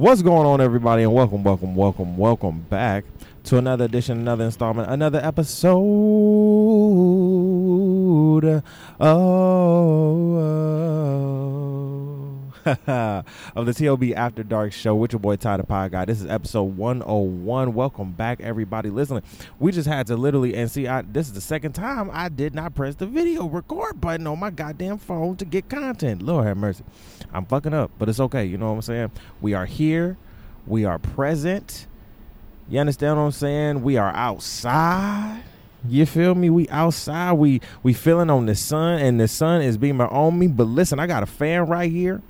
What's going on, everybody, and welcome, welcome, welcome, welcome back to another edition, another installment, another episode oh, of the TOB After Dark Show with your boy Ty the Pod Guy. This is episode 101. Welcome back, everybody listening. We just had to literally, and see, I, this is the second time I did not press the video record button on my goddamn phone to get content. Lord have mercy. I'm fucking up, but it's okay. You know what I'm saying? We are here, we are present. You understand what I'm saying? We are outside. You feel me? We outside. We we feeling on the sun, and the sun is beaming on me. But listen, I got a fan right here.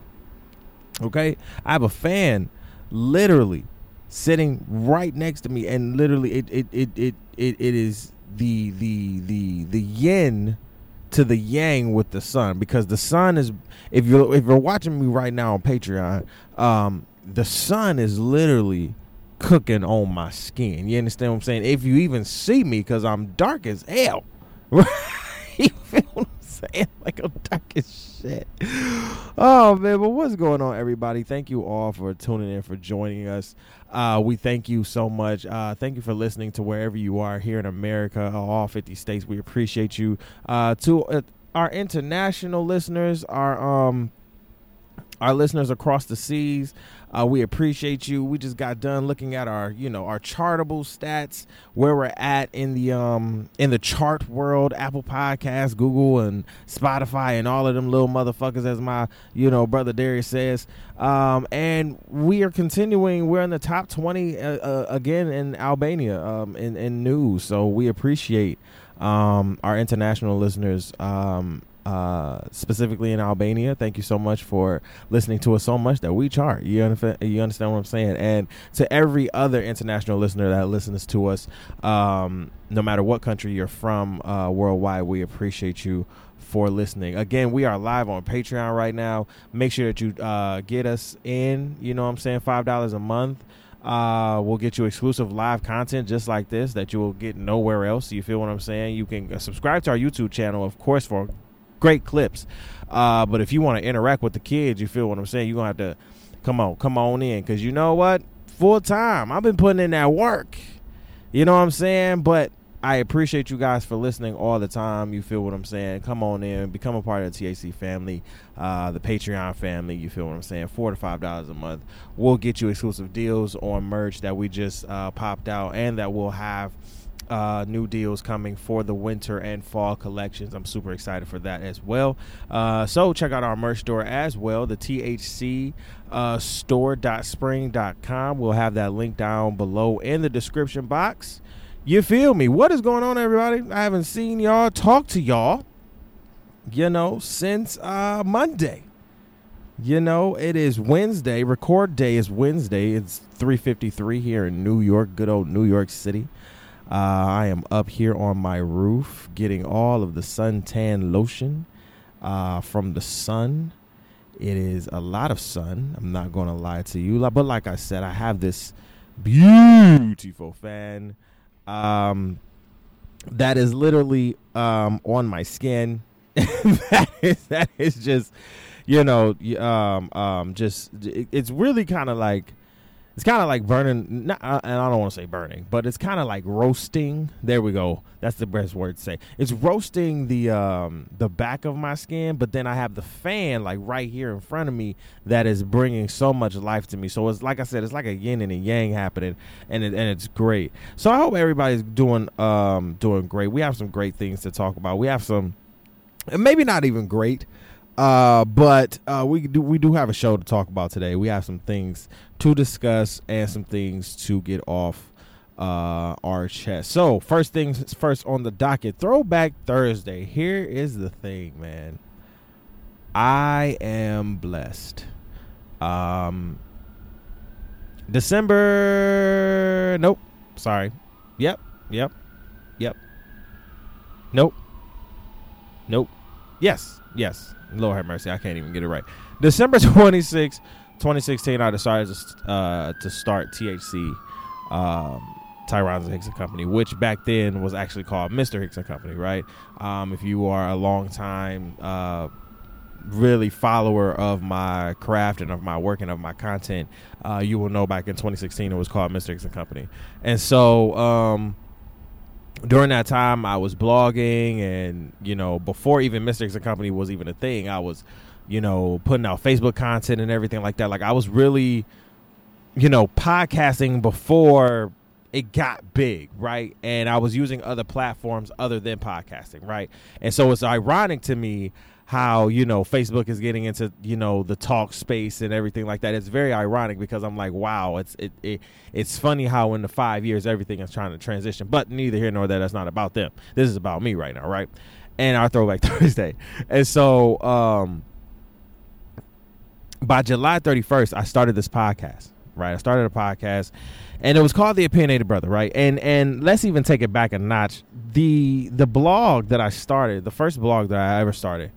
Okay, I have a fan, literally sitting right next to me, and literally it it it it it, it is the the the the yin to the yang with the sun because the sun is if you're if you're watching me right now on Patreon, um, the sun is literally cooking on my skin. You understand what I'm saying? If you even see me, because I'm dark as hell. you feel saying? Like I'm dark as shit. Oh man, but what's going on, everybody? Thank you all for tuning in, for joining us. Uh, we thank you so much. Uh, thank you for listening to wherever you are here in America, all 50 states. We appreciate you. Uh, to uh, our international listeners, our um, our listeners across the seas. Uh, we appreciate you. We just got done looking at our, you know, our chartable stats, where we're at in the um in the chart world, Apple Podcasts, Google, and Spotify, and all of them little motherfuckers, as my you know brother Darius says. Um, and we are continuing. We're in the top twenty uh, uh, again in Albania um, in in news. So we appreciate um, our international listeners um, uh, specifically in Albania. Thank you so much for listening to us so much that we chart. You? You understand what I'm saying? And to every other international listener that listens to us, um, no matter what country you're from uh, worldwide, we appreciate you for listening. Again, we are live on Patreon right now. Make sure that you uh, get us in. You know what I'm saying? Five dollars a month. Uh, we'll get you exclusive live content just like this that you will get nowhere else. You feel what I'm saying? You can uh, subscribe to our YouTube channel, of course, for great clips. Uh, but if you want to interact with the kids, you feel what I'm saying? You're going to have to come on, come on in. Because you know what? Full time. I've been putting in that work. You know what I'm saying? But I appreciate you guys for listening all the time. You feel what I'm saying? Come on in, become a part of the TAC family, uh, the Patreon family. You feel what I'm saying? Four to five dollars a month. We'll get you exclusive deals on merch that we just uh, popped out, and that we'll have uh, new deals coming for the winter and fall collections. I'm super excited for that as well. Uh, so check out our merch store as well, the THC uh, store.spring.com. We'll have that link down below in the description box. You feel me? What is going on, everybody? I haven't seen y'all talk to y'all, you know, since uh, Monday. You know, it is Wednesday. Record day is Wednesday. It's 3:53 here in New York, good old New York City. Uh, I am up here on my roof getting all of the suntan lotion uh, from the sun. It is a lot of sun. I'm not going to lie to you. But like I said, I have this beautiful fan um, that is literally um, on my skin. that, is, that is just, you know, um, um, just, it's really kind of like, it's kind of like burning not, uh, and i don't want to say burning but it's kind of like roasting. There we go. That's the best word to say. It's roasting the um the back of my skin but then i have the fan like right here in front of me that is bringing so much life to me. So it's like i said it's like a yin and a yang happening and it, and it's great. So i hope everybody's doing um doing great. We have some great things to talk about. We have some maybe not even great uh, but uh, we do we do have a show to talk about today. We have some things to discuss and some things to get off uh, our chest. So first things first on the docket, Throwback Thursday. Here is the thing, man. I am blessed. Um, December. Nope. Sorry. Yep. Yep. Yep. Nope. Nope. Yes. Yes. Lord have mercy. I can't even get it right. December 26, 2016, I decided to, uh, to start THC, um, Tyron's Hicks and Company, which back then was actually called Mr. Hicks and Company, right? Um, if you are a long time uh, really follower of my craft and of my work and of my content, uh, you will know back in 2016 it was called Mr. Hicks and Company. And so um, during that time, I was blogging, and you know, before even. Hicks and Company was even a thing, I was, you know, putting out Facebook content and everything like that. Like I was really, you know, podcasting before it got big, right? And I was using other platforms other than podcasting, right? And so it's ironic to me how you know Facebook is getting into you know the talk space and everything like that. It's very ironic because I'm like, wow, it's it, it it's funny how in the five years everything is trying to transition. But neither here nor there. That's not about them. This is about me right now, right? And our Throwback Thursday. And so um, by July 31st, I started this podcast. Right, I started a podcast, and it was called the Opinionated Brother. Right, and and let's even take it back a notch. The the blog that I started, the first blog that I ever started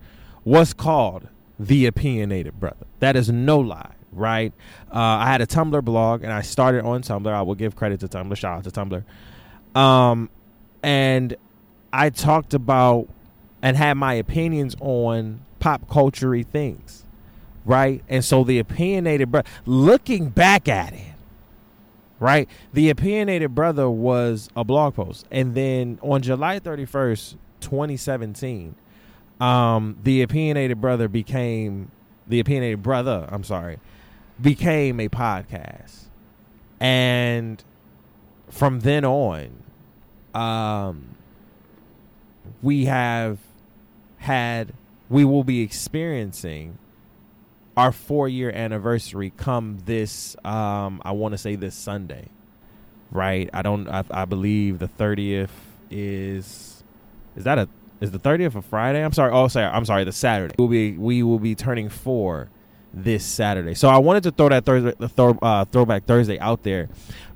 was called The Opinionated Brother. That is no lie, right? Uh, I had a Tumblr blog and I started on Tumblr. I will give credit to Tumblr. Shout out to Tumblr. Um, and I talked about and had my opinions on pop culture things, right? And so the opinionated brother, looking back at it, right? The opinionated brother was a blog post, and then on July thirty first, twenty seventeen, um, the opinionated brother became the opinionated brother. I'm sorry, became a podcast, and from then on, um, we have had we will be experiencing our four year anniversary come this um I want to say this Sunday. Right? I don't I, I believe the 30th is is that a is the 30th of Friday? I'm sorry. Oh, sorry. I'm sorry. The Saturday. We'll be we will be turning four this Saturday. So I wanted to throw that Thursday, uh, throwback Thursday out there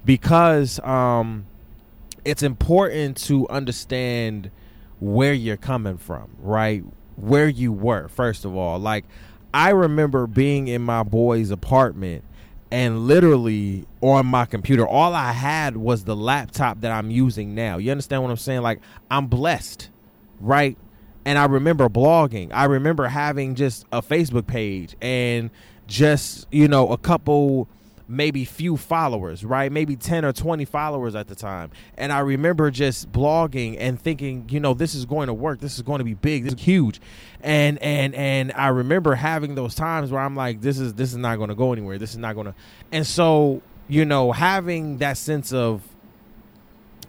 because um, it's important to understand where you're coming from, right? Where you were, first of all. Like I remember being in my boy's apartment and literally on my computer, all I had was the laptop that I'm using now. You understand what I'm saying? Like I'm blessed right? And I remember blogging. I remember having just a Facebook page and just, you know, a couple maybe few followers, right? Maybe 10 or 20 followers at the time. And I remember just blogging and thinking, you know, this is going to work. This is going to be big. This is huge. And and and I remember having those times where I'm like this is this is not going to go anywhere. This is not going to And so, you know, having that sense of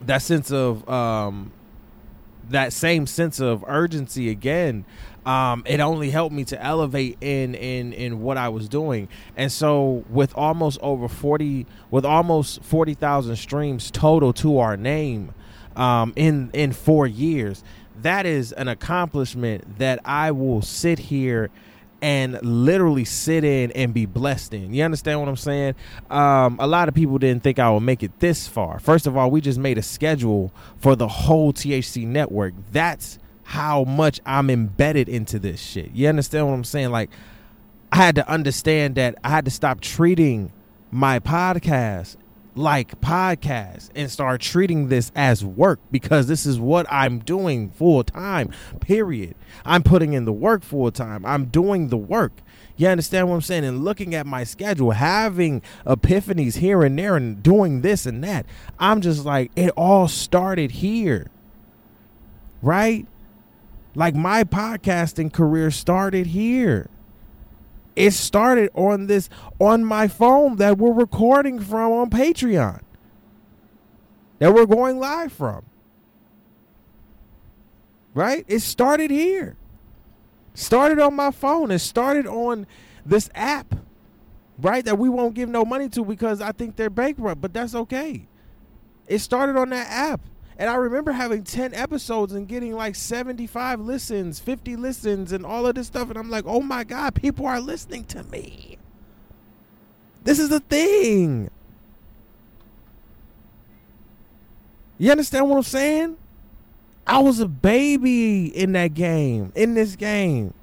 that sense of um that same sense of urgency again um, it only helped me to elevate in in in what I was doing. And so with almost over 40 with almost 40,000 streams total to our name um, in in 4 years, that is an accomplishment that I will sit here and literally sit in and be blessed in. You understand what I'm saying? Um, a lot of people didn't think I would make it this far. First of all, we just made a schedule for the whole THC network. That's how much I'm embedded into this shit. You understand what I'm saying? Like, I had to understand that I had to stop treating my podcast like podcasts and start treating this as work because this is what I'm doing full time. Period. I'm putting in the work full time. I'm doing the work. You understand what I'm saying? And looking at my schedule, having epiphanies here and there and doing this and that. I'm just like, it all started here. Right? Like my podcasting career started here. It started on this on my phone that we're recording from on Patreon. That we're going live from. Right? It started here. Started on my phone. It started on this app. Right? That we won't give no money to because I think they're bankrupt, but that's okay. It started on that app. And I remember having 10 episodes and getting like 75 listens, 50 listens, and all of this stuff. And I'm like, oh my God, people are listening to me. This is the thing. You understand what I'm saying? I was a baby in that game, in this game.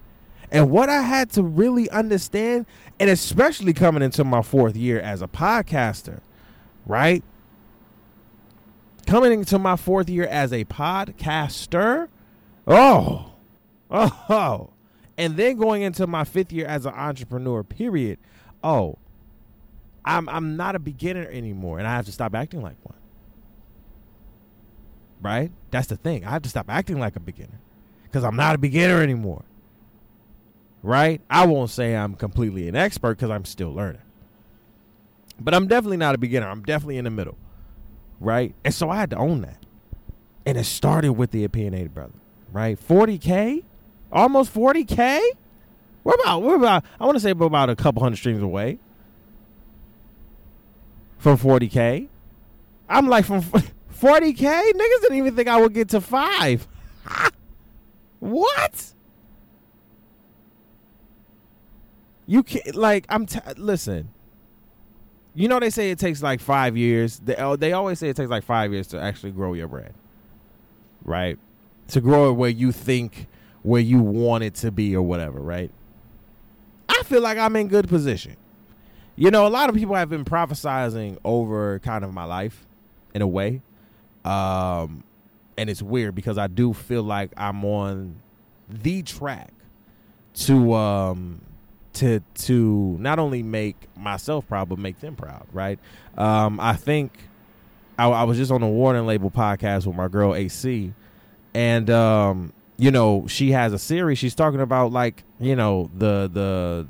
And what I had to really understand, and especially coming into my fourth year as a podcaster, right? Coming into my fourth year as a podcaster, oh, oh, and then going into my fifth year as an entrepreneur. Period. Oh, I'm I'm not a beginner anymore, and I have to stop acting like one. Right? That's the thing. I have to stop acting like a beginner because I'm not a beginner anymore. Right? I won't say I'm completely an expert because I'm still learning. But I'm definitely not a beginner. I'm definitely in the middle. Right? And so I had to own that. And it started with the opinionated brother. Right? 40K? Almost 40K? We're about, we're about, I want to say about a couple hundred streams away from 40K. I'm like, from 40K? Niggas didn't even think I would get to five. what? You can't, like, I'm, t- listen. You know, they say it takes like five years. They, oh, they always say it takes like five years to actually grow your brand, right? To grow it where you think, where you want it to be or whatever, right? I feel like I'm in good position. You know, a lot of people have been prophesizing over kind of my life in a way. Um, and it's weird because I do feel like I'm on the track to um to to not only make myself proud but make them proud, right? Um, I think I, I was just on the Warning Label podcast with my girl AC, and um, you know she has a series. She's talking about like you know the the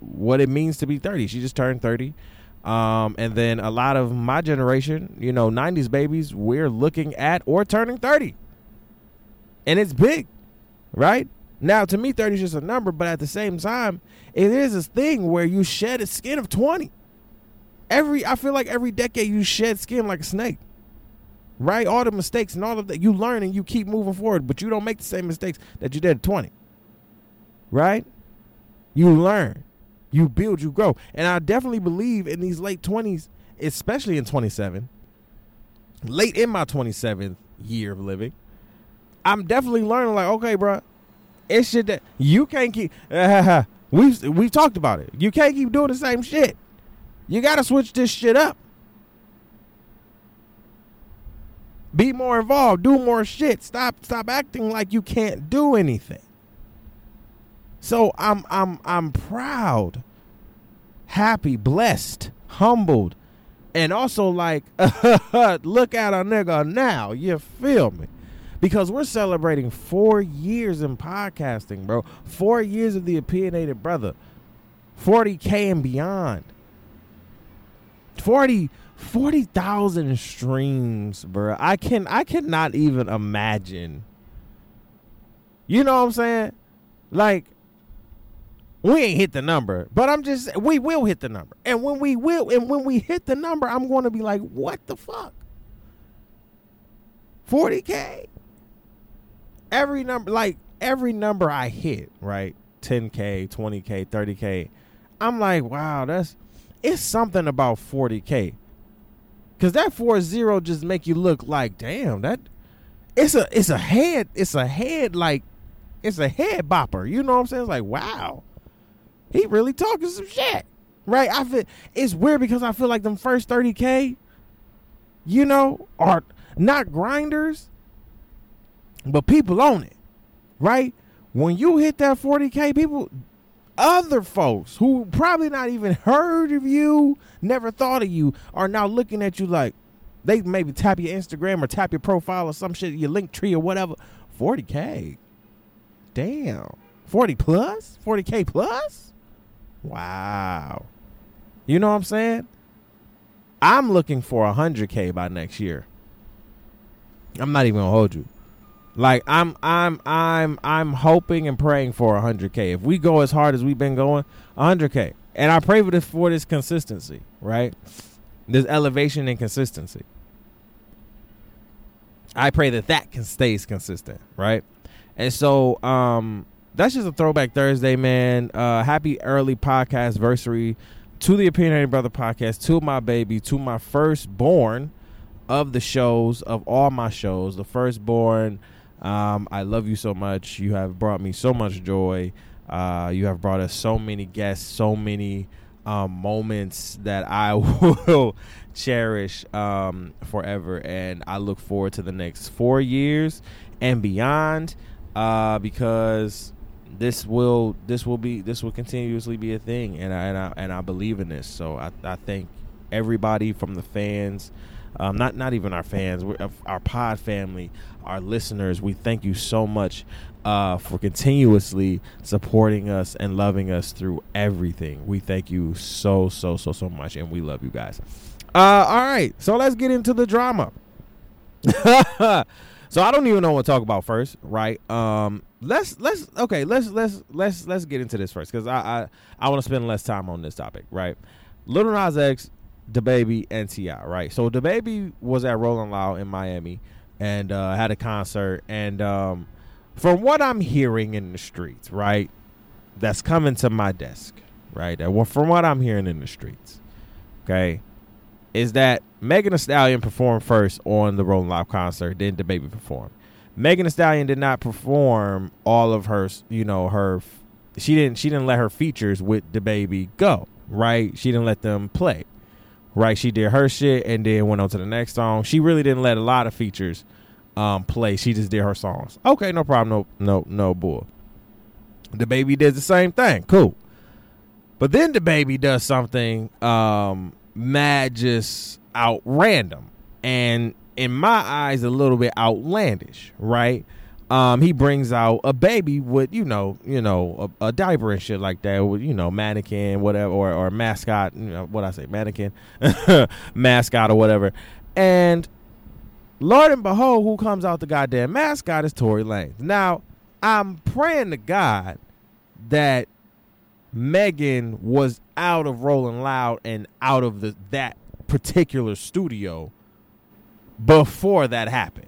what it means to be 30. She just turned 30. Um, and then a lot of my generation, you know, 90s babies, we're looking at or turning 30. And it's big, right? Now, to me, 30 is just a number, but at the same time, it is this thing where you shed a skin of 20. Every, I feel like every decade you shed skin like a snake, right? All the mistakes and all of that, you learn and you keep moving forward, but you don't make the same mistakes that you did at 20, right? You learn, you build, you grow. And I definitely believe in these late 20s, especially in 27, late in my 27th year of living, I'm definitely learning like, okay, bro, it's shit that you can't keep. Uh, we've we've talked about it. You can't keep doing the same shit. You got to switch this shit up. Be more involved. Do more shit. Stop stop acting like you can't do anything. So I'm I'm I'm proud, happy, blessed, humbled, and also like look at a nigga now. You feel me? Because we're celebrating four years in podcasting, bro. Four years of the opinionated brother, 40K and beyond. 40 40,000 streams, bro. I can I cannot even imagine. You know what I'm saying? Like we ain't hit the number, but I'm just we will hit the number. And when we will and when we hit the number, I'm going to be like, "What the fuck?" 40k every number like every number I hit, right? 10k, 20k, 30k. I'm like, wow, that's it's something about 40k. Cause that four zero just make you look like, damn, that it's a it's a head, it's a head like it's a head bopper. You know what I'm saying? It's like, wow. He really talking some shit. Right? I feel it's weird because I feel like them first 30k, you know, are not grinders, but people own it, right? When you hit that 40K, people, other folks who probably not even heard of you, never thought of you, are now looking at you like they maybe tap your Instagram or tap your profile or some shit, your link tree or whatever. 40K. Damn. 40 plus? 40K plus? Wow. You know what I'm saying? I'm looking for 100K by next year. I'm not even going to hold you. Like I'm I'm I'm I'm hoping and praying for 100k. If we go as hard as we've been going, 100k. And I pray for this for this consistency, right? This elevation and consistency. I pray that that can stays consistent, right? And so um that's just a throwback Thursday, man. Uh happy early podcast anniversary to the Opinionated Brother podcast, to my baby, to my firstborn of the shows, of all my shows, the firstborn um, I love you so much. You have brought me so much joy. Uh, you have brought us so many guests, so many um, moments that I will cherish um, forever. And I look forward to the next four years and beyond uh, because this will this will be this will continuously be a thing, and I and I, and I believe in this. So I I thank everybody from the fans, um, not not even our fans, our pod family, our listeners. We thank you so much uh, for continuously supporting us and loving us through everything. We thank you so so so so much, and we love you guys. Uh, all right, so let's get into the drama. so I don't even know what to talk about first, right? Um, let's let's okay, let's let's let's let's get into this first because I I, I want to spend less time on this topic, right? Lil Nas X, DaBaby, and T.I., right? So DaBaby was at Rolling Loud in Miami and uh, had a concert, and um, from what I'm hearing in the streets, right, that's coming to my desk, right? Well, from what I'm hearing in the streets, okay, is that Megan Thee Stallion performed first on the Rolling Loud concert, then DaBaby performed. Megan Thee Stallion did not perform all of her, you know, her. She didn't. She didn't let her features with DaBaby go. Right. She didn't let them play. Right. She did her shit and then went on to the next song. She really didn't let a lot of features um, play. She just did her songs. Okay, no problem. No, no, no bull. baby did the same thing. Cool. But then DaBaby does something um, mad, just out random, and in my eyes, a little bit outlandish. Right? Um, he brings out a baby with you know, you know, a, a, diaper and shit like that, with you know, mannequin, whatever, or or mascot. You know, what I say, mannequin, mascot or whatever, and Lord and behold, who comes out the goddamn mascot is Tory Lanez. Now, I'm praying to God that Megan was out of Rolling Loud and out of the that particular studio before that happened.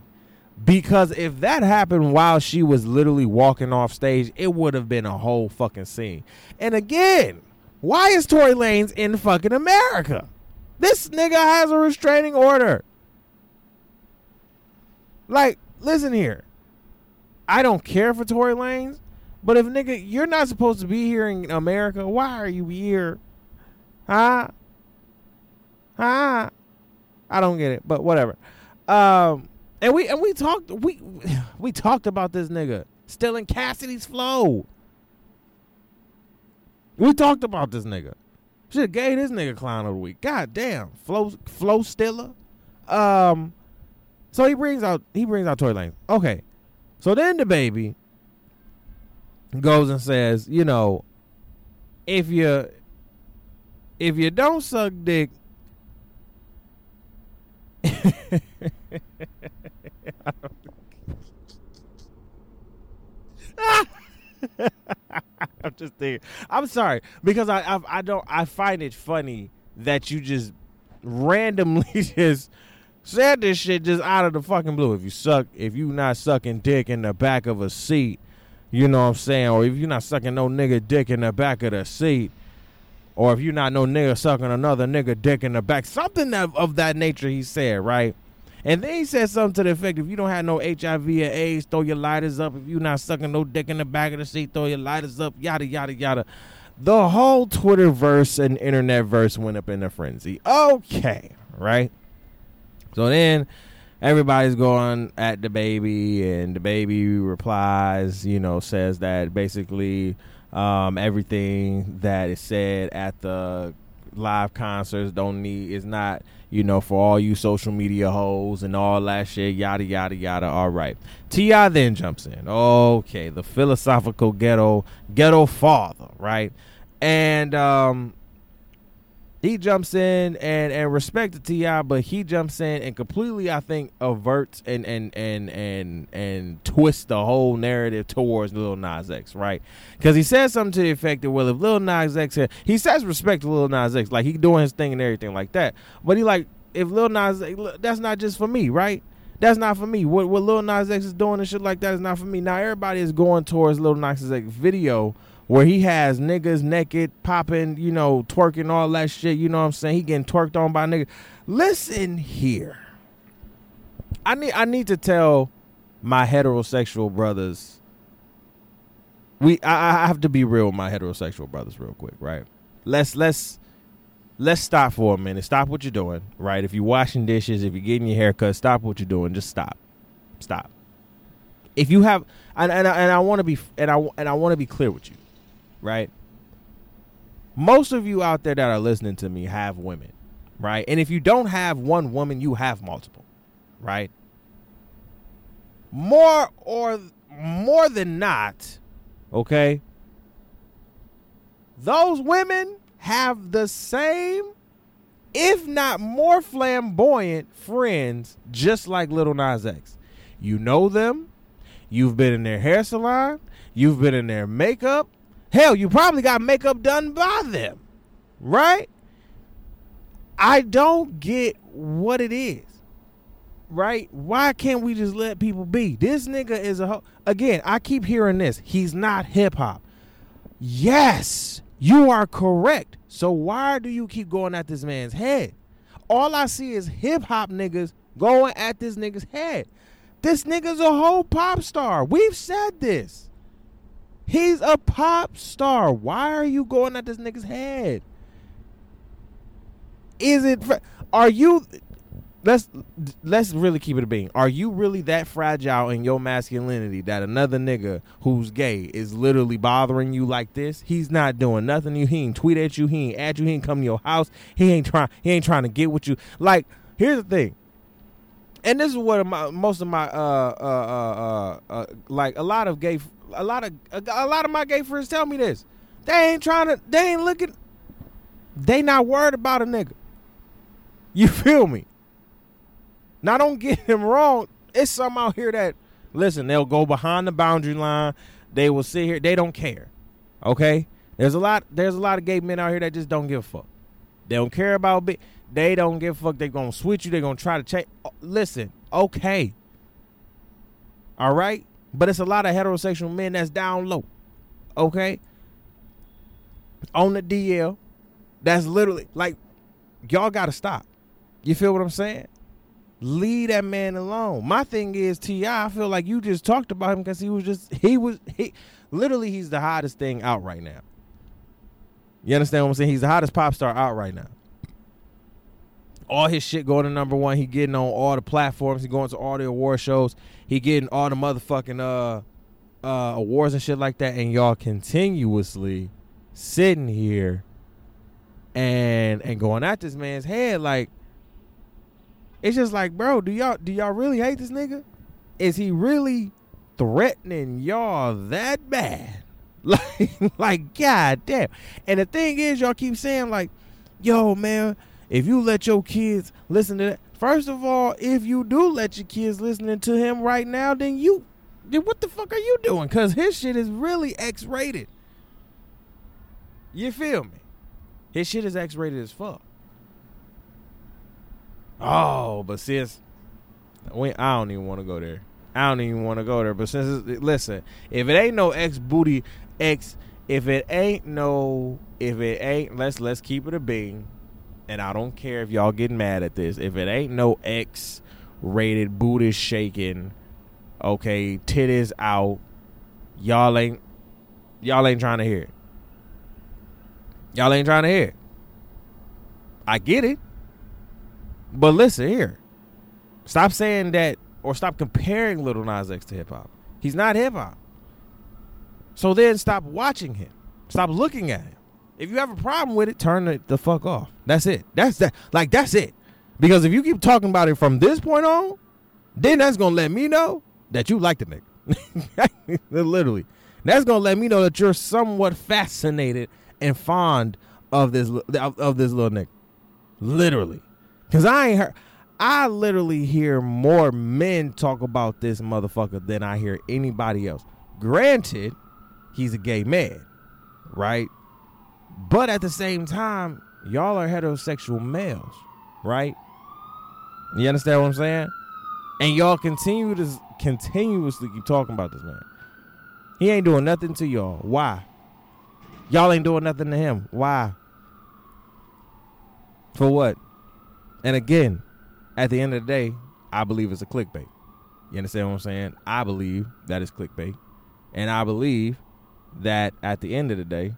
Because if that happened while she was literally walking off stage, it would have been a whole fucking scene. And again, why is Tory Lanez in fucking America? This nigga has a restraining order. Like, listen here. I don't care for Tory Lanez, but if nigga, you're not supposed to be here in America, why are you here? Huh? Huh? I don't get it, but whatever. Um, and we and we talked we we talked about this nigga still in Cassidy's flow. We talked about this nigga. Should gave this nigga clown of the week. God damn, flow flow stiller. Um, so he brings out he brings out Tory Lanez. Okay. So then DaBaby goes and says, you know, if you if you don't suck dick I'm just thinking. I'm sorry because I, I I don't I find it funny that you just randomly just said this shit just out of the fucking blue. If you suck, if you not sucking dick in the back of a seat, you know what I'm saying, or if you're not sucking no nigga dick in the back of the seat, or if you're not no nigga sucking another nigga dick in the back, something of that nature. He said right. And then he said something to the effect: if you don't have no HIV or AIDS, throw your lighters up. If you're not sucking no dick in the back of the seat, throw your lighters up. Yada yada yada. The whole Twitter verse and internet verse went up in a frenzy. Okay, right. So then everybody's going at DaBaby, and DaBaby replies, you know, says that basically um, everything that is said at the live concerts don't need is not you know for all you social media hoes and all that shit yada yada yada. All right. T.I. then jumps in. Okay the philosophical ghetto ghetto father right? And um he jumps in and and respect to T.I., but he jumps in and completely, I think, averts and and and and and twists the whole narrative towards Lil Nas X, right? Because he says something to the effect that, well, if Lil Nas X, he says respect to Lil Nas X, like he doing his thing and everything like that, but he like if Lil Nas, that's not just for me, right? That's not for me. What what Lil Nas X is doing and shit like that is not for me. Now everybody is going towards Lil Nas X video where he has niggas naked, popping, you know, twerking, all that shit. You know what I'm saying? He getting twerked on by niggas. Listen here. I need I need to tell my heterosexual brothers. We I, I have to be real with my heterosexual brothers real quick, right? Let's let's let's stop for a minute. Stop what you're doing, right? If you're washing dishes, if you're getting your hair cut, stop what you're doing. Just stop. Stop If you have, and and, and I want to be, and I and I want to be clear with you, right? Most of you out there that are listening to me have women, right? And if you don't have one woman, you have multiple, right? More or more than not, okay? Those women have the same, if not more flamboyant friends, just like Lil Nas X. You know them. You've been in their hair salon. You've been in their makeup. Hell, you probably got makeup done by them, right? I don't get what it is, right? Why can't we just let people be? This nigga is a ho- again. I keep hearing this. He's not hip hop. Yes, you are correct. So why do you keep going at this man's head? All I see is hip hop niggas going at this nigga's head. This nigga's a whole pop star. We've said this. He's a pop star. Why are you going at this nigga's head? Is it? Are you? Let's let's really keep it a being. Are you really that fragile in your masculinity that another nigga who's gay is literally bothering you like this? He's not doing nothing. You he ain't tweet at you. He ain't at you. He ain't come to your house. He ain't trying. He ain't trying to get with you. Like here's the thing and this is what my, most of my uh, uh uh uh uh, like a lot of gay a lot of a, a, lot of my gay friends tell me this. They ain't trying to. They ain't looking. They not worried about a nigga. You feel me? Now don't get him wrong. It's some out here that listen. They'll go behind the boundary line. They will sit here. They don't care. Okay. There's a lot. There's a lot of gay men out here that just don't give a fuck. They don't care about. They don't give a fuck. They're gonna switch you. They're gonna try to change. Oh, listen, okay. All right. But it's a lot of heterosexual men that's down low. Okay? On the DL. That's literally like y'all gotta stop. You feel what I'm saying? Leave that man alone. My thing is T.I., I feel like you just talked about him because he was just he was he literally he's the hottest thing out right now. You understand what I'm saying? He's the hottest pop star out right now. All his shit going to number one. He getting on all the platforms. He going to all the award shows. He getting all the motherfucking uh uh awards and shit like that. And y'all continuously sitting here and and going at this man's head like it's just like, bro, do y'all do y'all really hate this nigga? Is he really threatening y'all that bad? Like, like, god damn. And the thing is, y'all keep saying like, yo, man, if you let your kids listen to that, first of all, if you do let your kids listening to him right now, then you, then what the fuck are you doing? Cause his shit is really X rated. You feel me? His shit is X rated as fuck. Oh, but since we, I don't even want to go there. I don't even want to go there. But since listen, if it ain't no X booty X, if it ain't no, if it ain't, let's let's keep it a being. And I don't care if y'all get mad at this. If it ain't no X rated booty shaking, okay, titties out, y'all ain't y'all ain't trying to hear it. Y'all ain't trying to hear it. I get it. But listen here. Stop saying that or stop comparing Lil Nas X to hip hop. He's not hip hop. So then stop watching him. Stop looking at him. If you have a problem with it, turn it the fuck off. That's it. That's that. Like that's it. Because if you keep talking about it from this point on, then that's gonna let me know that you like the nigga. Literally, that's gonna let me know that you're somewhat fascinated and fond of this of, of this little nigga. Literally, because I ain't heard. I literally hear more men talk about this motherfucker than I hear anybody else. Granted, he's a gay man, right? But at the same time, y'all are heterosexual males, right? You understand what I'm saying? And y'all continue to continuously keep talking about this man. He ain't doing nothing to y'all. Why? Y'all ain't doing nothing to him. Why? For what? And again, at the end of the day, I believe it's a clickbait. You understand what I'm saying? I believe that is clickbait. And I believe that at the end of the day,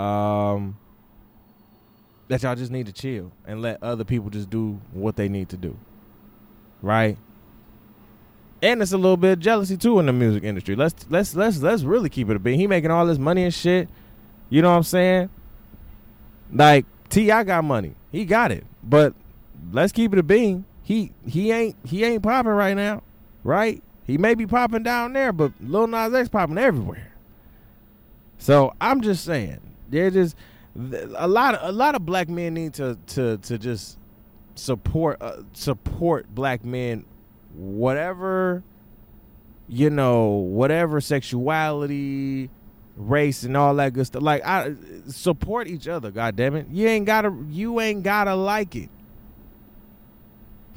um, that y'all just need to chill and let other people just do what they need to do. Right? And it's a little bit of jealousy too in the music industry. Let's let's let's let's really keep it a beat. He making all this money and shit. You know what I'm saying? Like T.I. got money. He got it. But let's keep it a bean. He he ain't he ain't popping right now. Right? He may be popping down there, but Lil Nas X popping everywhere. So I'm just saying, they're just a lot of a lot of black men need to to to just support uh, support black men whatever you know whatever sexuality race and all that good stuff. Like i support each other god damn it you ain't gotta you ain't gotta like it.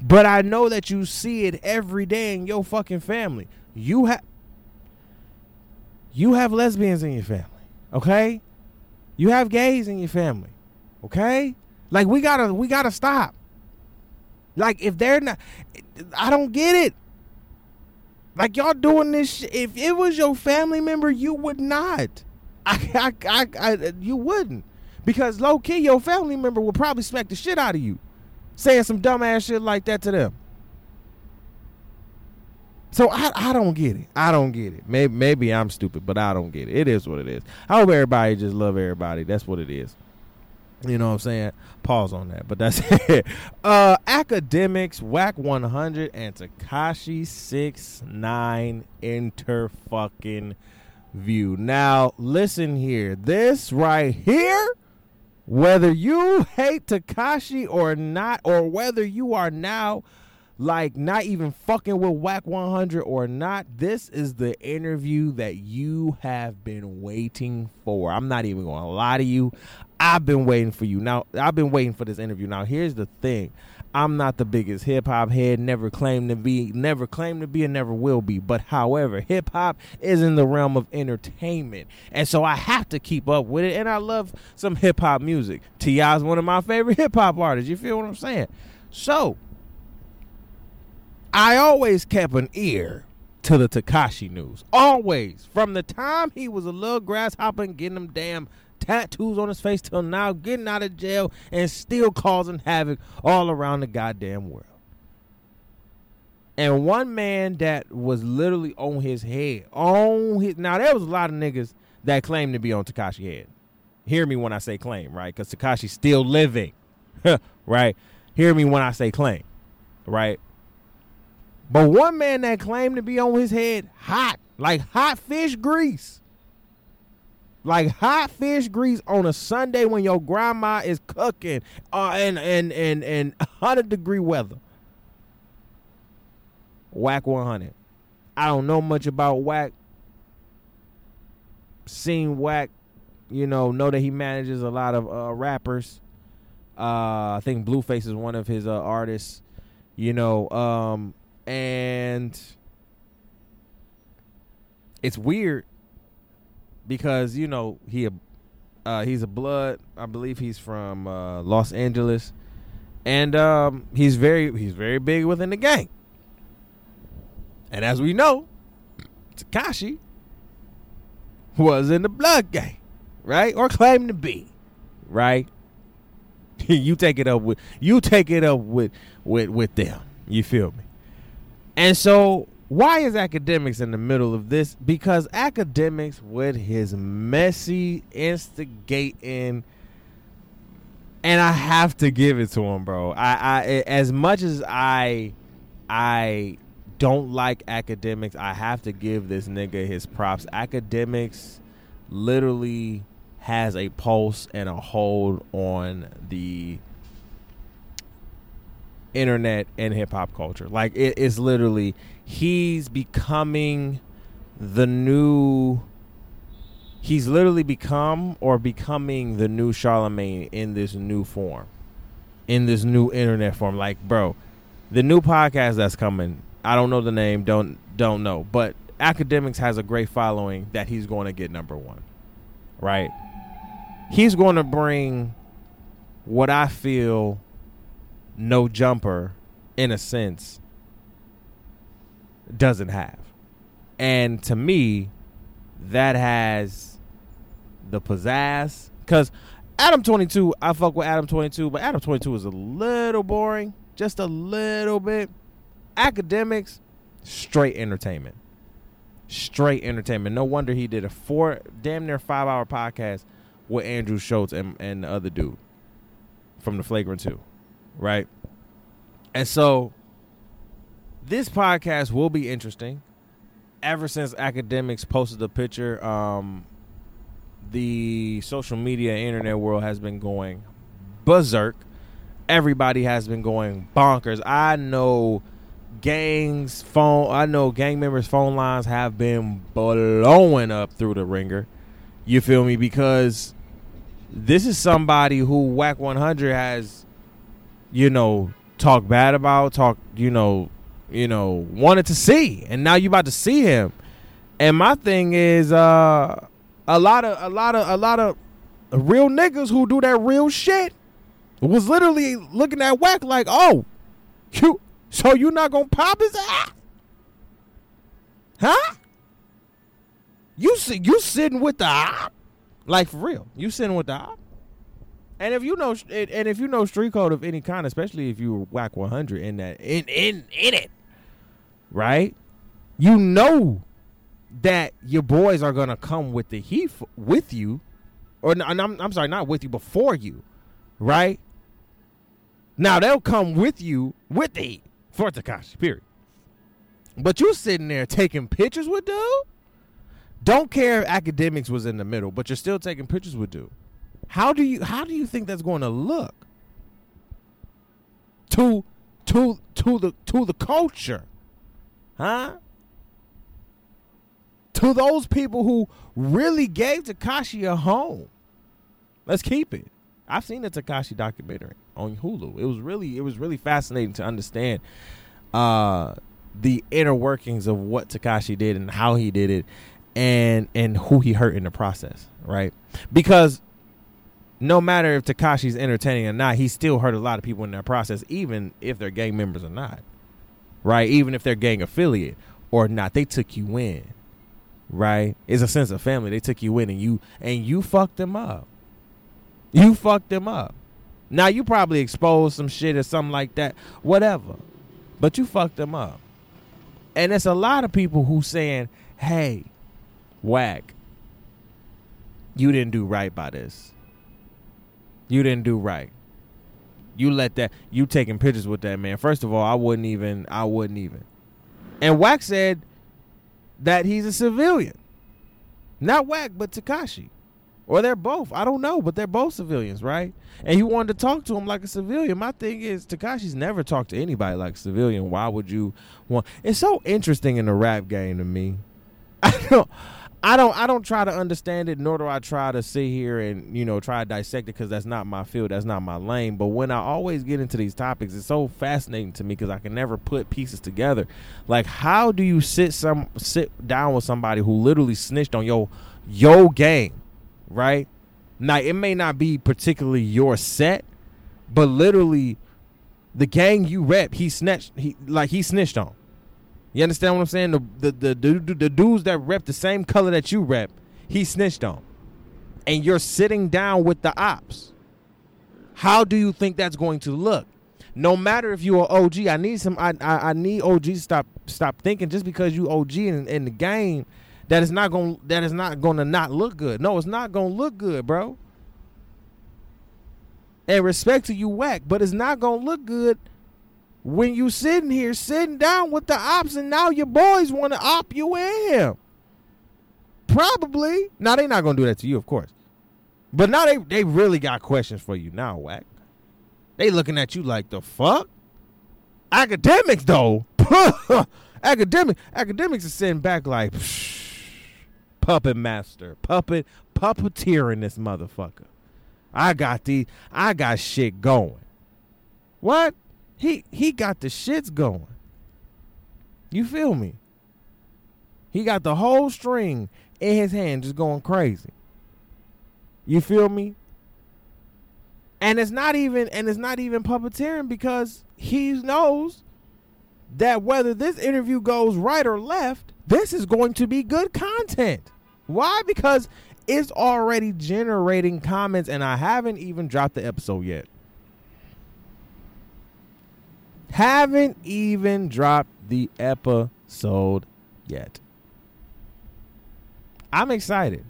But i know that you see it every day in your fucking family. You have you have lesbians in your family okay you have gays in your family okay like we gotta we gotta stop like if they're not, I don't get it. Like y'all doing this. Sh- if it was your family member, you would not. I, I, I, I, you wouldn't, because low key, your family member would probably smack the shit out of you, saying some dumbass shit like that to them. So I, I don't get it. I don't get it. Maybe maybe I'm stupid, but I don't get it. It is what it is. I hope everybody just love everybody. That's what it is. You know what I'm saying? Pause on that, but that's it. Uh, Akademiks, Wack 100, and Tekashi 69 enter fucking view. Now, listen here. This right here, whether you hate Tekashi or not, or whether you are now like not even fucking with Wack 100 or not, this is the interview that you have been waiting for. I'm not even going to lie to you. I've been waiting for you. Now, I've been waiting for this interview. Now, here's the thing. I'm not the biggest hip hop head, never claimed to be, never claimed to be, and never will be. But however, hip hop is in the realm of entertainment. And so I have to keep up with it. And I love some hip hop music. T.I. is one of my favorite hip hop artists. You feel what I'm saying? So I always kept an ear to the Tekashi news. Always. From the time he was a little grasshopper and getting them damn tattoos on his face till now, getting out of jail and still causing havoc all around the goddamn world. And one man that was literally on his head, on his now there was a lot of niggas that claimed to be on Tekashi head. Hear me when I say claim, right? Because Tekashi's still living, right? Hear me when I say claim, right? But one man that claimed to be on his head hot, like hot fish grease. Like hot fish grease on a Sunday when your grandma is cooking uh, and and and and 100 degree weather. Wack 100. I don't know much about Wack. Seen Wack, you know, know that he manages a lot of uh, rappers. Uh, I think Blueface is one of his uh, artists. You know, um, and it's weird because you know he uh, he's a blood. I believe he's from uh, Los Angeles, and um, he's very he's very big within the gang. And as we know, Tekashi was in the blood gang, right, or claimed to be, right. you take it up with you take it up with with with them. You feel me? And so, why is Akademiks in the middle of this? Because Akademiks, with his messy instigating, and I have to give it to him, bro. I, I as much as I, I don't like Akademiks. I have to give this nigga his props. Akademiks literally has a pulse and a hold on the internet and hip hop culture. Like it is literally he's becoming the new he's literally become or becoming the new Charlemagne in this new form. In this new internet form. Like, bro, the new podcast that's coming, I don't know the name, don't don't know, but Akademiks has a great following that he's going to get number 1. Right? He's going to bring what I feel no jumper, in a sense, doesn't have. And to me, that has the pizzazz. Because Adam 22, I fuck with Adam 22, but Adam 22 is a little boring, just a little bit. Akademiks, Straight entertainment. Straight entertainment. No wonder he did a four, damn near five hour podcast with Andrew Schulz and, and the other dude from the Flagrant 2. Right? And so this podcast will be interesting. Ever since Akademiks posted the picture, um, the social media internet world has been going berserk. Everybody has been going bonkers. I know gangs phone I know gang members phone lines have been blowing up through the ringer. You feel me? Because this is somebody who Wack 100 has you know talk bad about, talk you know, you know, wanted to see. And now you about to see him. And my thing is uh a lot of a lot of a lot of real niggas who do that real shit was literally looking at Wack like, oh, you so you not gonna pop his ass? Huh? You you sitting with the op? Like for real. You sitting with the op? And if you know and if you know street code of any kind, especially if you Wack 100 in that in in in it, right? You know that your boys are gonna come with the heat f- with you, or I'm, I'm sorry, not with you, before you, right? Now they'll come with you with the heat for Tekashi. Period. But you sitting there taking pictures with dude. Don't care if Akademiks was in the middle, but you're still taking pictures with dude. How do you how do you think that's going to look? To to to the to the culture. Huh? to those people who really gave Tekashi a home. Let's keep it. I've seen the Tekashi documentary on Hulu. It was really it was really fascinating to understand uh, the inner workings of what Tekashi did and how he did it and and who he hurt in the process, right? Because no matter if Tekashi's entertaining or not, he still hurt a lot of people in that process, even if they're gang members or not. Right? Even if they're gang affiliate or not. They took you in right? It's a sense of family. They took you in and you and you fucked them up. You fucked them up. Now you probably exposed some shit or something like that, whatever. But you fucked them up. And it's a lot of people who saying, "Hey, Wack, you didn't do right by this. You didn't do right. You let that you taking pictures with that man. First of all, I wouldn't even I wouldn't even." And Wack said that he's a civilian. Not Wack, but Tekashi. Or they're both. I don't know, but they're both civilians, right? And he wanted to talk to him like a civilian. My thing is, Tekashi's never talked to anybody like a civilian. Why would you want? It's so interesting in the rap game to me. I don't. I don't I don't try to understand it, nor do I try to sit here and you know try to dissect it because that's not my field, that's not my lane. But when I always get into these topics, it's so fascinating to me because I can never put pieces together. Like, how do you sit some sit down with somebody who literally snitched on your your game, right? Now it may not be particularly your set, but literally the gang you rep, he snatched he like he snitched on. You understand what I'm saying? The the the, the, the dudes that rep the same color that you rep, he snitched on. And you're sitting down with the ops. How do you think that's going to look? No matter if you're OG, I need some. I, I, I need OG to stop stop thinking just because you OG in, in the game that is not going that is not going to not look good. No, it's not going to look good, bro. And respect to you, Wack, but it's not going to look good when you sitting here sitting down with the ops and now your boys want to op you in. Probably. Now they not gonna do that to you, of course. But now they they really got questions for you now, Wack They looking at you like the fuck? Akademiks though. academic Akademiks are sitting back like puppet master. Puppet puppeteering this motherfucker. I got the I got shit going. What? He he got the shits going. You feel me? He got the whole string in his hand just going crazy. You feel me? And it's not even and it's not even puppeteering because he knows that whether this interview goes right or left, this is going to be good content. Why? Because it's already generating comments and I haven't even dropped the episode yet. Haven't even dropped the episode. yet. I'm excited.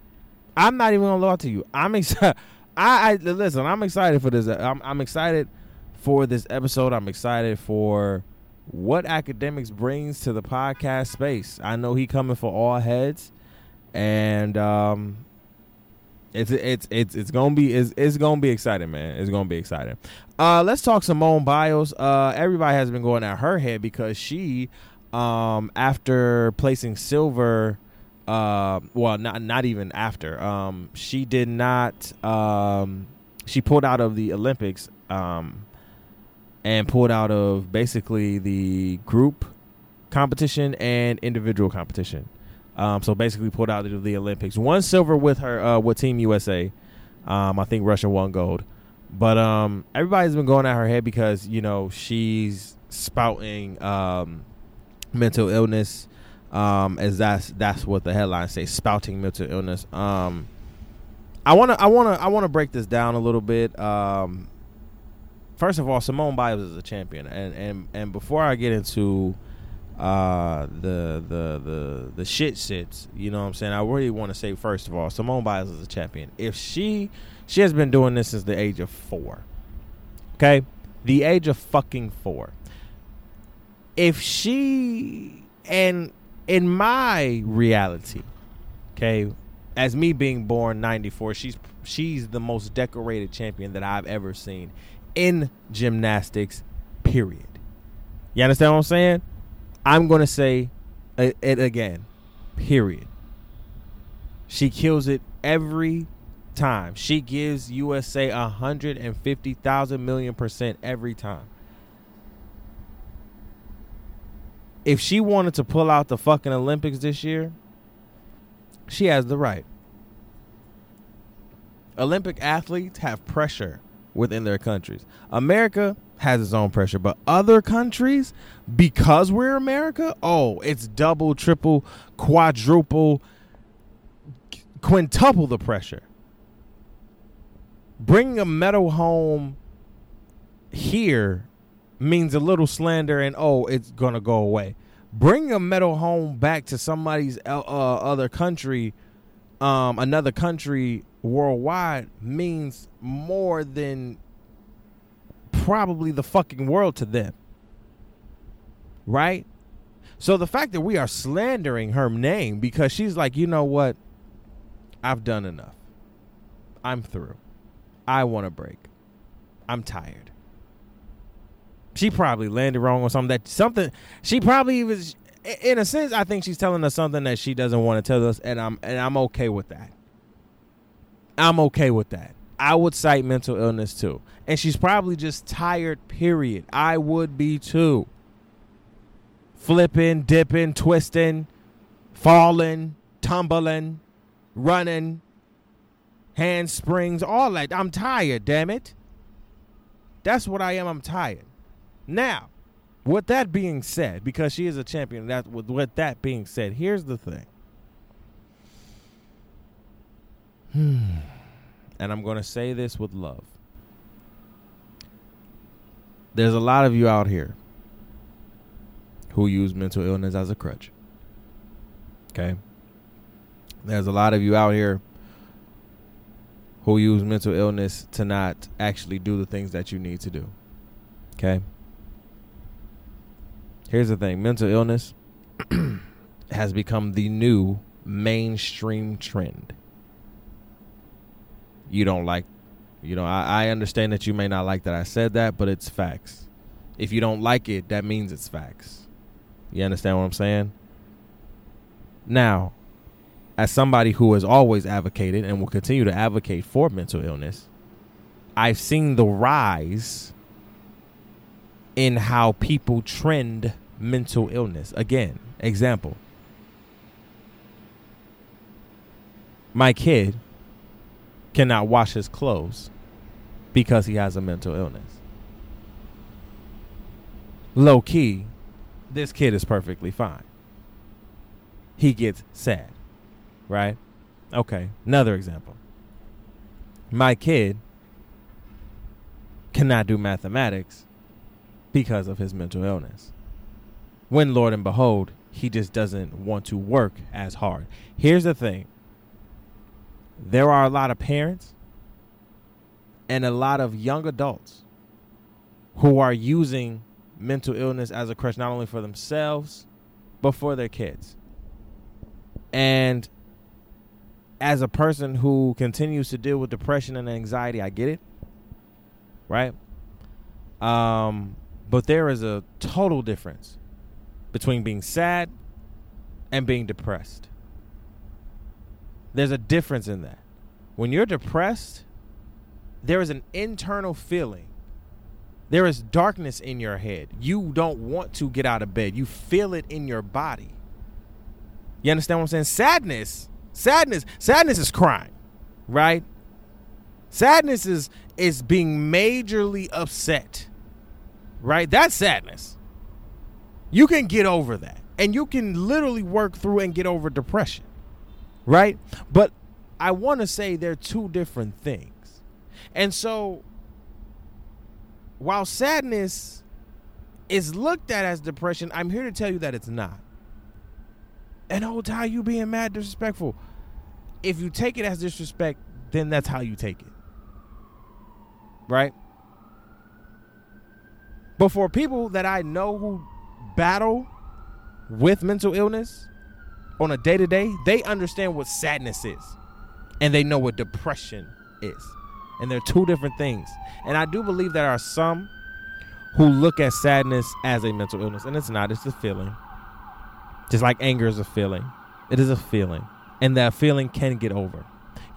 I'm not even gonna lie to you. I'm excited. I, listen. I'm excited for this. I'm, I'm excited for this episode. I'm excited for what Akademiks brings to the podcast space. I know he coming for all heads, and um, it's it's it's it's gonna be it's, it's gonna be exciting, man. It's gonna be exciting. Uh, let's talk Simone Biles. Uh, everybody has been going at her head because she, um, after placing silver, uh, well, not not even after, um, she did not, um, she pulled out of the Olympics, um, and pulled out of basically the group competition and individual competition. Um, so basically pulled out of the Olympics. One silver with her uh, with Team USA. Um, I think Russia won gold. But um, everybody's been going at her head because you know she's spouting um, mental illness, um, as that's that's what the headlines say, spouting mental illness. Um, I wanna I wanna I wanna break this down a little bit. First of all, Simone Biles is a champion, and and and before I get into uh the the the the shit sits you know what i'm saying? I really want to say first of all simone biles is a champion. If she she has been doing this since the age of four okay? The age of fucking four. If she and in my reality okay as me being born 94 she's she's the most decorated champion that i've ever seen in gymnastics period. You understand what i'm saying I'm to say it again. Period. She kills it every time. She gives USA 150,000 million percent every time. If she wanted to pull out the fucking Olympics this year, she has the right. Olympic athletes have pressure within their countries. America has its own pressure, but other countries, because we're America, oh, it's double, triple, quadruple, quintuple the pressure. Bringing a medal home here means a little slander and oh, it's gonna go away. Bringing a medal home back to somebody's uh, uh other country, um, another country worldwide means more than probably the fucking world to them. Right? So the fact that we are slandering her name because she's like, you know what? I've done enough. I'm through. I want a break. I'm tired. She probably landed wrong on something that something she probably was in a sense I think she's telling us something that she doesn't want to tell us and I'm and I'm okay with that. I'm okay with that. I would cite mental illness too. And she's probably just tired, period. I would be too. Flipping, dipping, twisting, falling, tumbling, running, handsprings, all that. I'm tired, damn it. That's what I am. I'm tired. Now, with that being said, because she is a champion, that with, with that being said, here's the thing. Hmm and I'm going to say this with love. There's a lot of you out here who use mental illness as a crutch. Okay? There's a lot of you out here who use mental illness to not actually do the things that you need to do. Okay? Here's the thing mental illness has become the new mainstream trend you don't like you know I, I understand that you may not like that i said that but it's facts. If you don't like it that means it's facts. You understand what i'm saying? Now as somebody who has always advocated and will continue to advocate for mental illness i've seen the rise in how people trend mental illness. Again example. My kid cannot wash his clothes because he has a mental illness. Low key, this kid is perfectly fine. He gets sad, right? Okay, another example. My kid cannot do mathematics because of his mental illness. When, Lord and behold, He just doesn't want to work as hard. Here's the thing there are a lot of parents and a lot of young adults who are using mental illness as a crutch not only for themselves but for their kids. And as a person who continues to deal with depression and anxiety, I get it. Right? Um but there is a total difference between being sad and being depressed. There's a difference in that. When you're depressed, there is an internal feeling. There is darkness in your head. You don't want to get out of bed. You feel it in your body. You understand what I'm saying? Sadness, sadness, sadness is crying, right? Sadness is is being majorly upset. Right? That's sadness. You can get over that. And you can literally work through and get over depression. Right? But I want to say they're two different things. And so, while sadness is looked at as depression, I'm here to tell you that it's not. And oh, Ty, you being mad disrespectful. If you take it as disrespect, then that's how you take it. Right? But for people that I know who battle with mental illness on a day to day, they understand what sadness is and they know what depression is and they're two different things. And I do believe there are some who look at sadness as a mental illness, and it's not. It's a feeling. Just like anger is a feeling, it is a feeling, and that feeling can get over.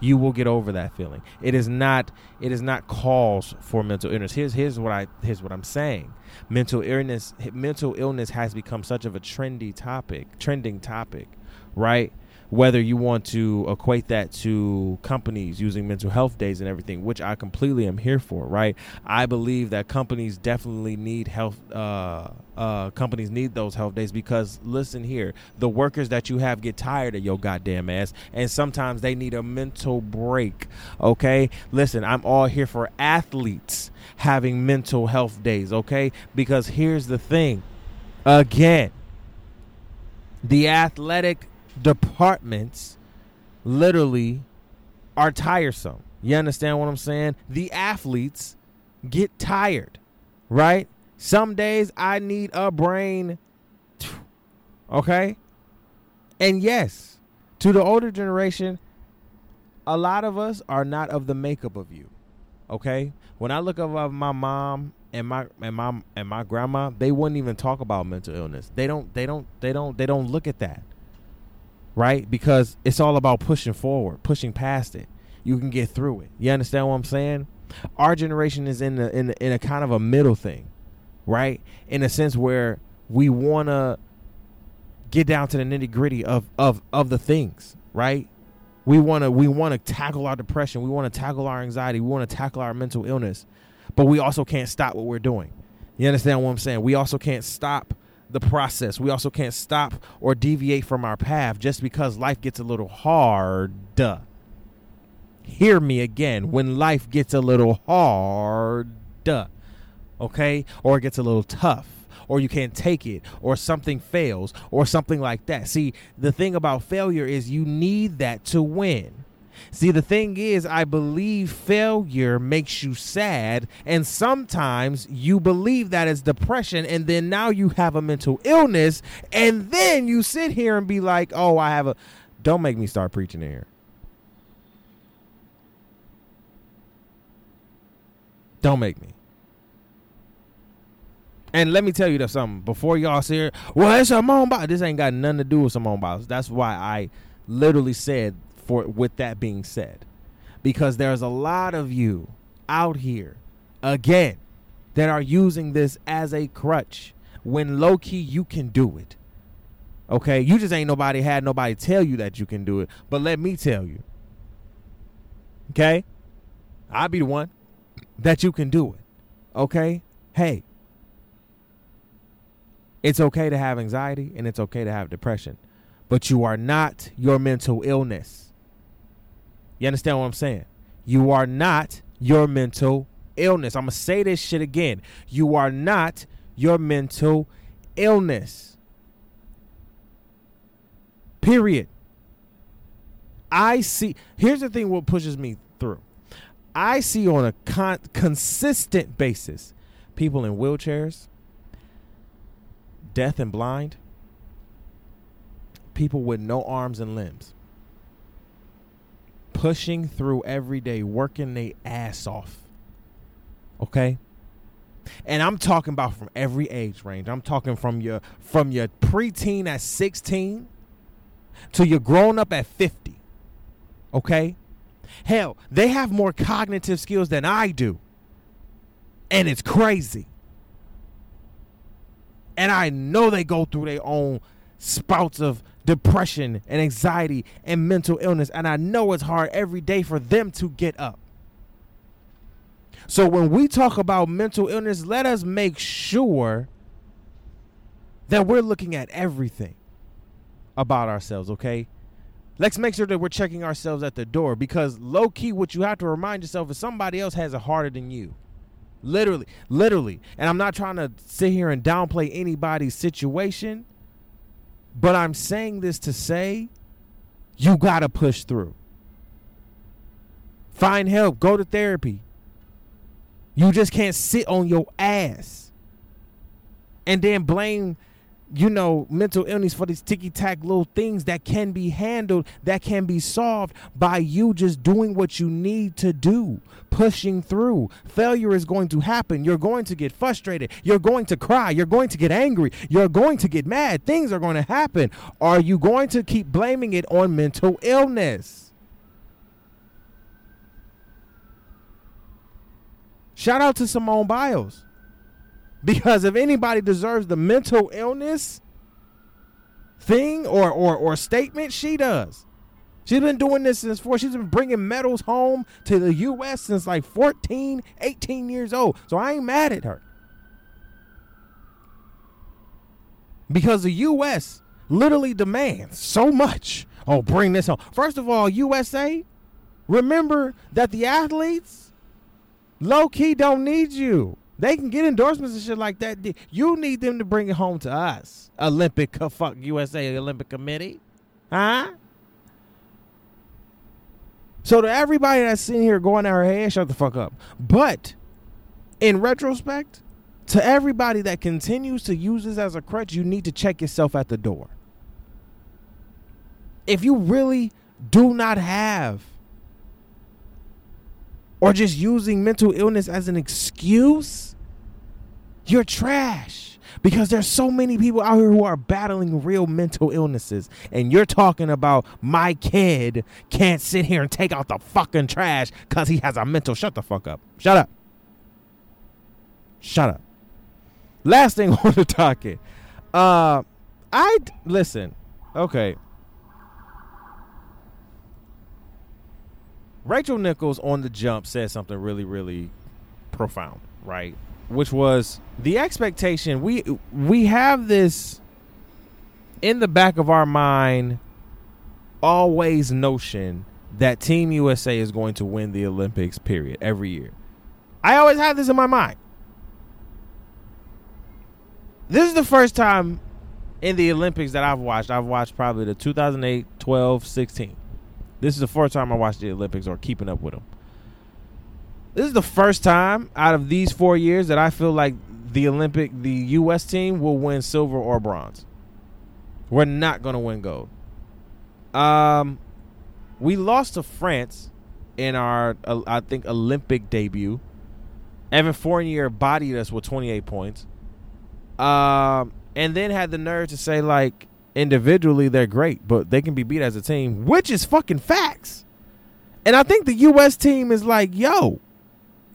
You will get over that feeling. It is not. It is not cause for mental illness. Here's here's what I here's what I'm saying. Mental illness. Mental illness has become such of a trendy topic, trending topic, right? Whether you want to equate that to companies using mental health days and everything, which I completely am here for, right? I believe that companies definitely need health. Uh, uh, companies need those health days because listen here, the workers that you have get tired of your goddamn ass, and sometimes they need a mental break. Okay, listen, I'm all here for athletes having mental health days. Okay, because here's the thing, again. The athletic departments literally are tiresome. You understand what I'm saying? The athletes get tired, right? Some days I need a brain. Okay? And yes, to the older generation, a lot of us are not of the makeup of you. Okay? When I look at my mom and my and my and my grandma, they wouldn't even talk about mental illness. They don't they don't they don't they don't look at that right? Because it's all about pushing forward, pushing past it. You can get through it. You understand what I'm saying? Our generation is in the, in the, in a kind of a middle thing, right? In a sense where we want to get down to the nitty gritty of of of the things, right? We want to we want to tackle our depression, we want to tackle our anxiety, we want to tackle our mental illness, but we also can't stop what we're doing. You understand what I'm saying? We also can't stop the process. We also can't stop or deviate from our path just because life gets a little hard. Hear me again. When life gets a little hard, okay, or it gets a little tough, or you can't take it, or something fails, or something like that. See, the thing about failure is you need that to win. See, the thing is, I believe failure makes you sad, and sometimes you believe that is depression, and then now you have a mental illness, and then you sit here and be like, oh, I have a. Don't make me start preaching here. Don't make me. And let me tell you something before y'all say, well, it's Simone Biles. This ain't got nothing to do with Simone Biles. That's why I literally said for with that being said because there's a lot of you out here again that are using this as a crutch when low key you can do it. Okay? You just ain't nobody had nobody tell you that you can do it but let me tell you. Okay? I'll be the one that you can do it. Okay? Hey. It's okay to have anxiety and it's okay to have depression but you are not your mental illness you understand what I'm saying? You are not your mental illness. I'm going to say this shit again. You are not your mental illness. Period. I see. Here's the thing what pushes me through. I see on a con- consistent basis people in wheelchairs, deaf and blind, people with no arms and limbs, pushing through every day, working their ass off. Okay? And I'm talking about from every age range. I'm talking from your from your preteen at 16 to your grown up at 50. Okay? Hell, they have more cognitive skills than I do. And it's crazy. And I know they go through their own spouts of depression and anxiety and mental illness. And I know it's hard every day for them to get up. So when we talk about mental illness, let us make sure that we're looking at everything about ourselves, okay? Let's make sure that we're checking ourselves at the door because low key, what you have to remind yourself is somebody else has it harder than you. Literally, literally. And I'm not trying to sit here and downplay anybody's situation, but I'm saying this to say you got to push through. Find help, go to therapy. You just can't sit on your ass and then blame, you know, mental illness for these ticky tack little things that can be handled, that can be solved by you just doing what you need to do, pushing through. Failure is going to happen. You're going to get frustrated. You're going to cry. You're going to get angry. You're going to get mad. Things are going to happen. Are you going to keep blaming it on mental illness? Shout out to Simone Biles. Because if anybody deserves the mental illness thing or, or, or statement, she does. She's been doing this since four. She's been bringing medals home to the U.S. since like 14, 18 years old. So I ain't mad at her. Because the U.S. literally demands so much. Oh, bring this home. First of all, USA, remember that the athletes low key don't need you. They can get endorsements and shit like that. You need them to bring it home to us. Olympic uh, fuck USA Olympic Committee. Huh? So to everybody that's sitting here going at her head, shut the fuck up. But in retrospect, to everybody that continues to use this as a crutch, you need to check yourself at the door. If you really do not have or just using mental illness as an excuse, you're trash. Because there's so many people out here who are battling real mental illnesses. And you're talking about my kid can't sit here and take out the fucking trash because he has a mental. Shut the fuck up. Shut up. Shut up. Last thing on the docket. Uh I listen. Okay. Rachel Nichols on the jump said something really, really profound, right? Which was the expectation we we have this in the back of our mind always notion that Team USA is going to win the Olympics period every year. I always have this in my mind. This is the first time in the Olympics that I've watched. I've watched probably the 2008, 12, 16. This is the first time I watched the Olympics or keeping up with them. This is the first time out of these four years that I feel like the Olympic, the U.S. team will win silver or bronze. We're not going to win gold. Um, we lost to France in our, uh, I think, Olympic debut. Evan Fournier bodied us with 28 points. Um, and then had the nerve to say like, individually they're great, but they can be beat as a team, which is fucking facts. And I think the US team is like, yo,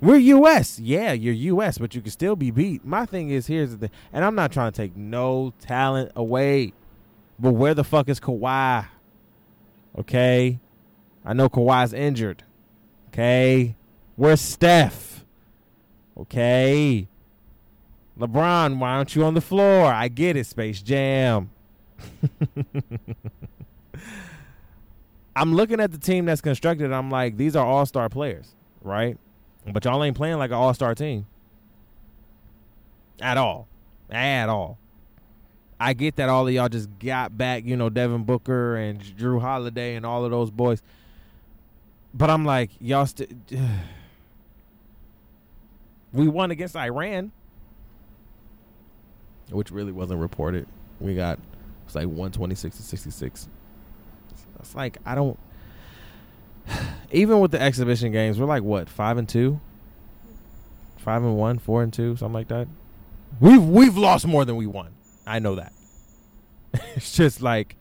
we're US. Yeah, you're US, but you can still be beat. My thing is here's the thing, and I'm not trying to take no talent away, but where the fuck is Kawhi? Okay. I know Kawhi's injured. Okay. Where's Steph? Okay. LeBron, why aren't you on the floor? I get it, Space Jam. I'm looking at the team that's constructed. I'm like, these are all star players, right? But y'all ain't playing like an all star team at all, at all. I get that all of y'all just got back, you know, Devin Booker and Jrue Holiday and all of those boys. But I'm like, y'all still. we won against Iran, which really wasn't reported. We got it's like 126 to 66. It's like I don't. Even with the exhibition games, we're like what five and two, five and one, four and two, something like that. We've we've lost more than we won. I know that. it's just like,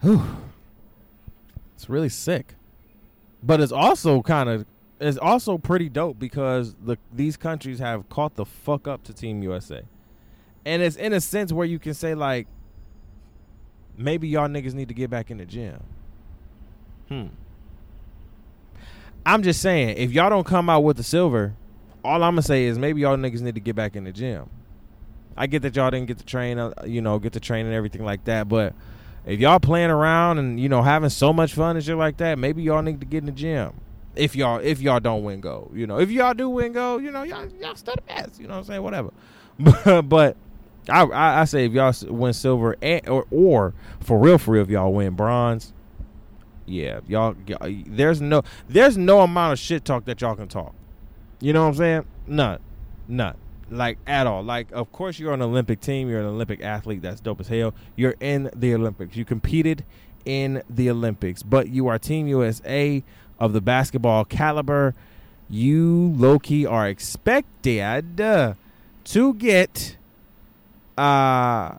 whew, it's really sick. But it's also kind of it's also pretty dope because the these countries have caught the fuck up to Team USA, and it's in a sense where you can say like, maybe y'all niggas need to get back in the gym. Hmm. I'm just saying, if y'all don't come out with the silver, all I'm gonna say is maybe y'all niggas need to get back in the gym. I get that y'all didn't get to train, uh, you know, get to train and everything like that, but if y'all playing around and you know having so much fun and shit like that, maybe y'all need to get in the gym. If y'all if y'all don't win gold, you know, if y'all do win gold, you know, y'all y'all still the best. You know what I'm saying? Whatever. But, but I, I, I say if y'all win silver and or or for real for real if y'all win bronze, yeah, y'all there's no there's no amount of shit talk that y'all can talk. You know what I'm saying? None, none like at all. Like, of course, you're an Olympic team. You're an Olympic athlete. That's dope as hell. You're in the Olympics. You competed in the Olympics, but you are Team USA of the basketball caliber. You low key are expected to get. Uh,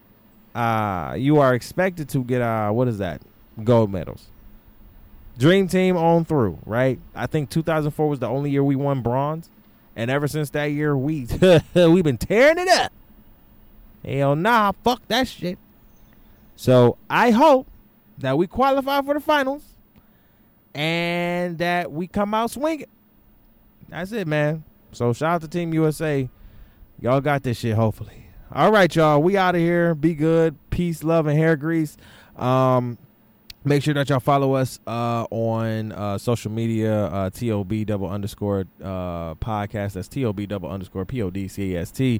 uh, you are expected to get uh, what is that? Gold medals. Dream team on through, right? I think 2004 was the only year we won bronze. And ever since that year, we we've been tearing it up. Hell nah, fuck that shit. So I hope that we qualify for the finals and that we come out swinging. That's it, man. So shout out to Team USA. Y'all got this shit, hopefully. All right, y'all. We out of here. Be good. Peace, love, and hair grease. Um, Make sure that y'all follow us uh, on uh, social media, uh, TOB double underscore uh, podcast. That's TOB double underscore P O D C A S T.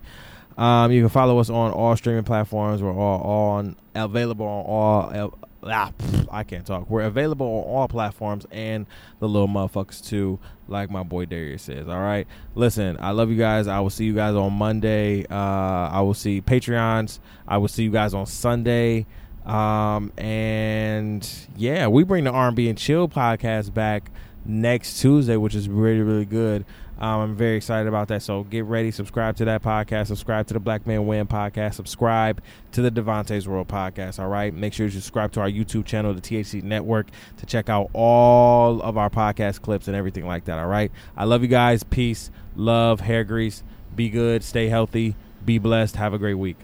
Um, you can follow us on all streaming platforms. We're all on available on all. Ah, I can't talk. We're available on all platforms and the little motherfuckers too, like my boy Darius says. All right, listen, I love you guys. I will see you guys on Monday. Uh, I will see Patreons. I will see you guys on Sunday. Um, and yeah, we bring the R&B and Chill podcast back next Tuesday, which is really really good. Um, I'm very excited about that. So get ready, subscribe to that podcast, subscribe to the Black Man Win podcast, subscribe to the Devontae's World podcast. All right, make sure you subscribe to our YouTube channel, the THC Network, to check out all of our podcast clips and everything like that. All right, I love you guys. Peace, love, hair grease. Be good, stay healthy, be blessed. Have a great week.